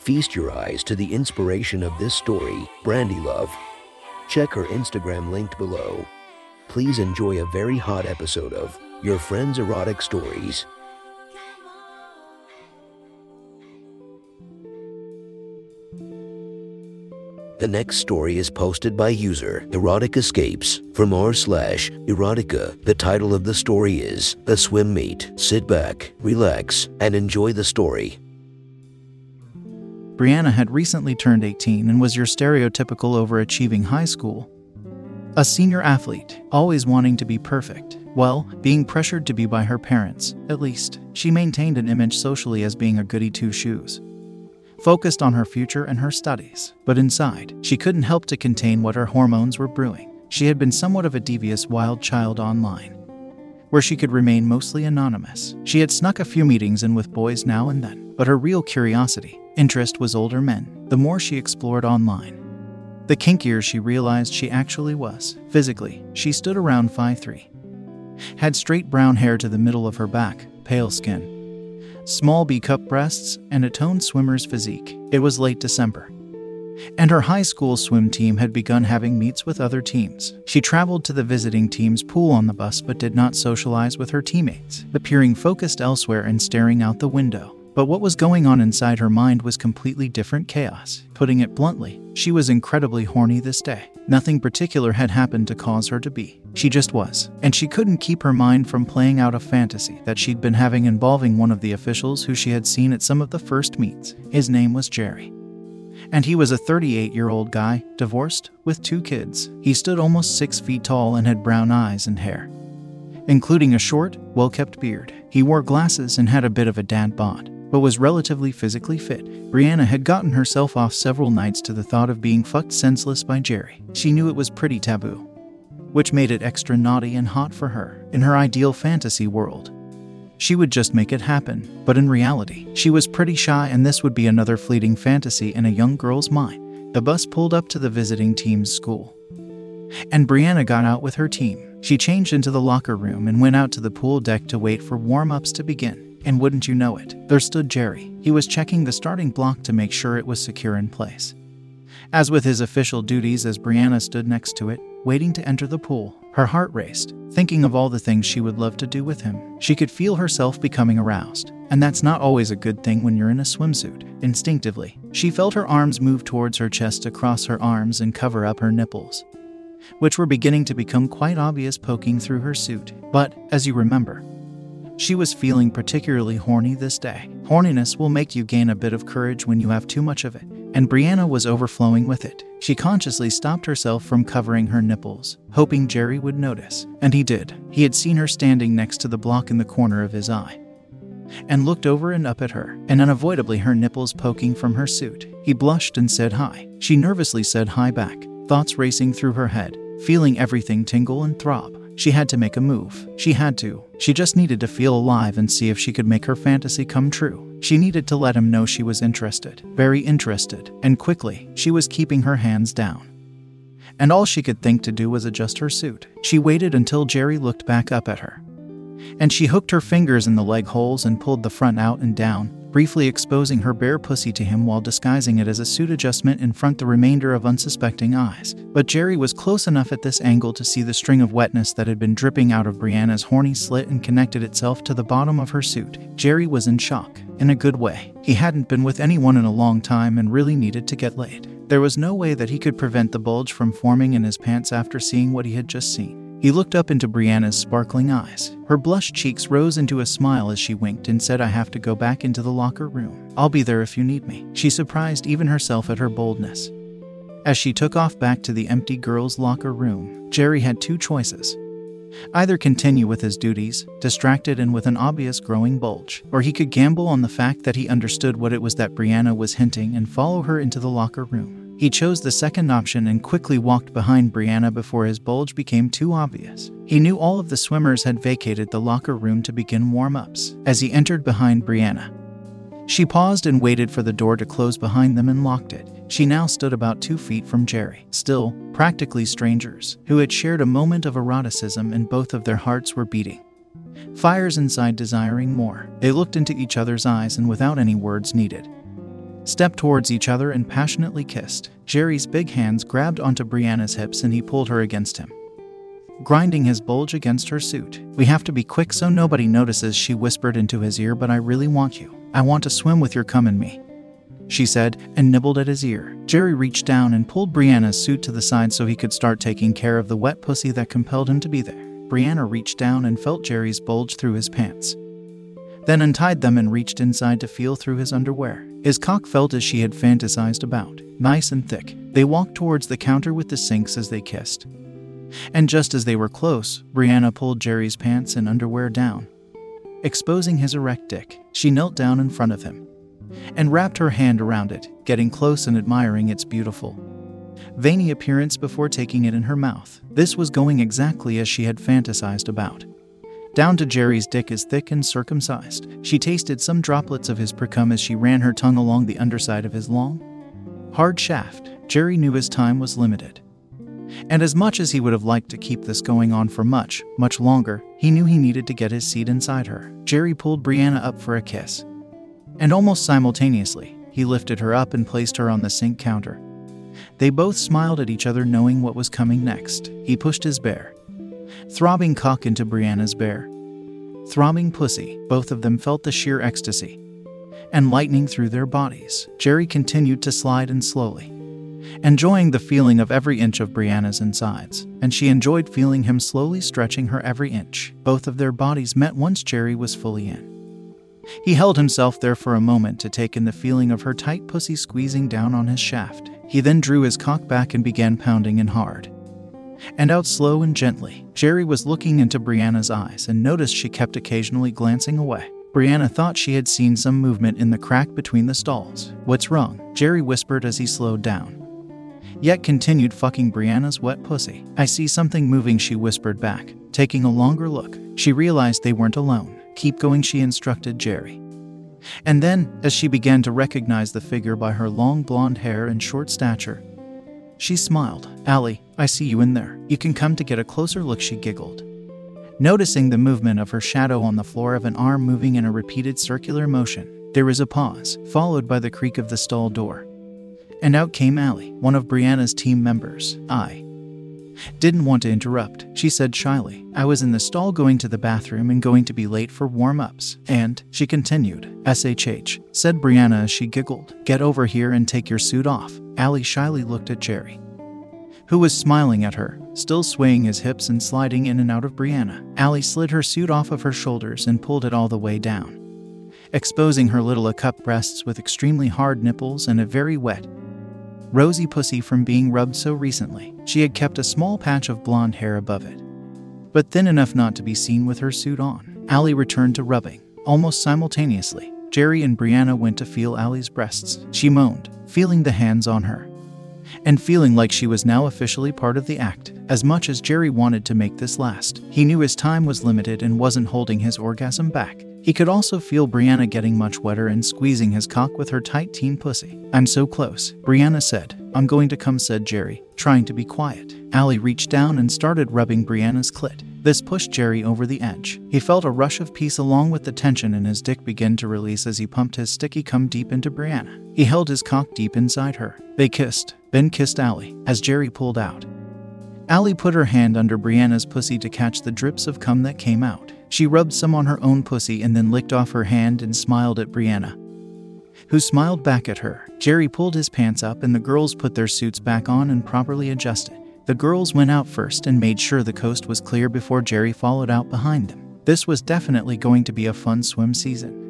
Feast your eyes to the inspiration of this story, Brandy Love. Check her Instagram linked below. Please enjoy a very hot episode of Your Friend's Erotic Stories. The next story is posted by user Erotic Escapes. from r slash erotica, the title of the story is A Swim Meet. Sit back, relax, and enjoy the story. Brianna had recently turned 18 and was your stereotypical overachieving high school. A senior athlete, always wanting to be perfect. Well, being pressured to be by her parents, at least. She maintained an image socially as being a goody two shoes focused on her future and her studies, but inside, she couldn't help to contain what her hormones were brewing. She had been somewhat of a devious wild child online, where she could remain mostly anonymous. She had snuck a few meetings in with boys now and then, but her real curiosity, interest was older men, the more she explored online. The kinkier she realized she actually was. Physically, she stood around 5'3. Had straight brown hair to the middle of her back, pale skin, small B cup breasts, and a toned swimmer's physique. It was late December. And her high school swim team had begun having meets with other teams. She traveled to the visiting team's pool on the bus but did not socialize with her teammates, appearing focused elsewhere and staring out the window. But what was going on inside her mind was completely different chaos. Putting it bluntly, she was incredibly horny this day. Nothing particular had happened to cause her to be. She just was. And she couldn't keep her mind from playing out a fantasy that she'd been having involving one of the officials who she had seen at some of the first meets. His name was Jerry. And he was a 38 year old guy, divorced, with two kids. He stood almost six feet tall and had brown eyes and hair, including a short, well kept beard. He wore glasses and had a bit of a dad bod but was relatively physically fit. Brianna had gotten herself off several nights to the thought of being fucked senseless by Jerry. She knew it was pretty taboo, which made it extra naughty and hot for her. In her ideal fantasy world, she would just make it happen, but in reality, she was pretty shy and this would be another fleeting fantasy in a young girl's mind. The bus pulled up to the visiting team's school, and Brianna got out with her team. She changed into the locker room and went out to the pool deck to wait for warm ups to begin. And wouldn't you know it, there stood Jerry. He was checking the starting block to make sure it was secure in place. As with his official duties, as Brianna stood next to it, waiting to enter the pool, her heart raced, thinking of all the things she would love to do with him. She could feel herself becoming aroused, and that's not always a good thing when you're in a swimsuit. Instinctively, she felt her arms move towards her chest across her arms and cover up her nipples, which were beginning to become quite obvious poking through her suit. But, as you remember, she was feeling particularly horny this day. Horniness will make you gain a bit of courage when you have too much of it, and Brianna was overflowing with it. She consciously stopped herself from covering her nipples, hoping Jerry would notice, and he did. He had seen her standing next to the block in the corner of his eye and looked over and up at her, and unavoidably her nipples poking from her suit. He blushed and said hi. She nervously said hi back, thoughts racing through her head, feeling everything tingle and throb. She had to make a move. She had to. She just needed to feel alive and see if she could make her fantasy come true. She needed to let him know she was interested, very interested, and quickly, she was keeping her hands down. And all she could think to do was adjust her suit. She waited until Jerry looked back up at her. And she hooked her fingers in the leg holes and pulled the front out and down, briefly exposing her bare pussy to him while disguising it as a suit adjustment in front the remainder of unsuspecting eyes. But Jerry was close enough at this angle to see the string of wetness that had been dripping out of Brianna's horny slit and connected itself to the bottom of her suit. Jerry was in shock, in a good way. He hadn't been with anyone in a long time and really needed to get laid. There was no way that he could prevent the bulge from forming in his pants after seeing what he had just seen. He looked up into Brianna's sparkling eyes. Her blushed cheeks rose into a smile as she winked and said, I have to go back into the locker room. I'll be there if you need me. She surprised even herself at her boldness. As she took off back to the empty girls' locker room, Jerry had two choices. Either continue with his duties, distracted and with an obvious growing bulge, or he could gamble on the fact that he understood what it was that Brianna was hinting and follow her into the locker room. He chose the second option and quickly walked behind Brianna before his bulge became too obvious. He knew all of the swimmers had vacated the locker room to begin warm ups as he entered behind Brianna. She paused and waited for the door to close behind them and locked it. She now stood about two feet from Jerry, still practically strangers, who had shared a moment of eroticism and both of their hearts were beating. Fires inside desiring more. They looked into each other's eyes and without any words needed, stepped towards each other and passionately kissed. Jerry's big hands grabbed onto Brianna's hips and he pulled her against him, grinding his bulge against her suit. We have to be quick so nobody notices, she whispered into his ear, but I really want you. I want to swim with your cum in me. She said, and nibbled at his ear. Jerry reached down and pulled Brianna's suit to the side so he could start taking care of the wet pussy that compelled him to be there. Brianna reached down and felt Jerry's bulge through his pants, then untied them and reached inside to feel through his underwear. His cock felt as she had fantasized about, nice and thick. They walked towards the counter with the sinks as they kissed. And just as they were close, Brianna pulled Jerry's pants and underwear down. Exposing his erect dick, she knelt down in front of him and wrapped her hand around it, getting close and admiring its beautiful, veiny appearance before taking it in her mouth. This was going exactly as she had fantasized about. Down to Jerry's dick is thick and circumcised. She tasted some droplets of his precum as she ran her tongue along the underside of his long, hard shaft. Jerry knew his time was limited. And as much as he would have liked to keep this going on for much, much longer, he knew he needed to get his seat inside her. Jerry pulled Brianna up for a kiss. And almost simultaneously, he lifted her up and placed her on the sink counter. They both smiled at each other, knowing what was coming next. He pushed his bare, throbbing cock into Brianna's bare, throbbing pussy. Both of them felt the sheer ecstasy and lightning through their bodies. Jerry continued to slide in slowly, enjoying the feeling of every inch of Brianna's insides, and she enjoyed feeling him slowly stretching her every inch. Both of their bodies met once Jerry was fully in. He held himself there for a moment to take in the feeling of her tight pussy squeezing down on his shaft. He then drew his cock back and began pounding in hard and out slow and gently. Jerry was looking into Brianna's eyes and noticed she kept occasionally glancing away. Brianna thought she had seen some movement in the crack between the stalls. What's wrong? Jerry whispered as he slowed down. Yet continued fucking Brianna's wet pussy. I see something moving, she whispered back. Taking a longer look, she realized they weren't alone. Keep going, she instructed Jerry. And then, as she began to recognize the figure by her long blonde hair and short stature, she smiled. Allie, I see you in there. You can come to get a closer look, she giggled. Noticing the movement of her shadow on the floor of an arm moving in a repeated circular motion, there was a pause, followed by the creak of the stall door. And out came Allie, one of Brianna's team members. I didn't want to interrupt, she said shyly. I was in the stall going to the bathroom and going to be late for warm ups. And, she continued, SHH, said Brianna as she giggled. Get over here and take your suit off. Allie shyly looked at Jerry, who was smiling at her, still swaying his hips and sliding in and out of Brianna. Allie slid her suit off of her shoulders and pulled it all the way down, exposing her little A cup breasts with extremely hard nipples and a very wet, rosy pussy from being rubbed so recently. She had kept a small patch of blonde hair above it, but thin enough not to be seen with her suit on. Allie returned to rubbing. Almost simultaneously, Jerry and Brianna went to feel Allie's breasts. She moaned, feeling the hands on her, and feeling like she was now officially part of the act. As much as Jerry wanted to make this last, he knew his time was limited and wasn't holding his orgasm back. He could also feel Brianna getting much wetter and squeezing his cock with her tight teen pussy. I'm so close, Brianna said. I'm going to come, said Jerry, trying to be quiet. Allie reached down and started rubbing Brianna's clit. This pushed Jerry over the edge. He felt a rush of peace along with the tension in his dick begin to release as he pumped his sticky cum deep into Brianna. He held his cock deep inside her. They kissed, then kissed Allie, as Jerry pulled out. Allie put her hand under Brianna's pussy to catch the drips of cum that came out. She rubbed some on her own pussy and then licked off her hand and smiled at Brianna, who smiled back at her. Jerry pulled his pants up and the girls put their suits back on and properly adjusted. The girls went out first and made sure the coast was clear before Jerry followed out behind them. This was definitely going to be a fun swim season.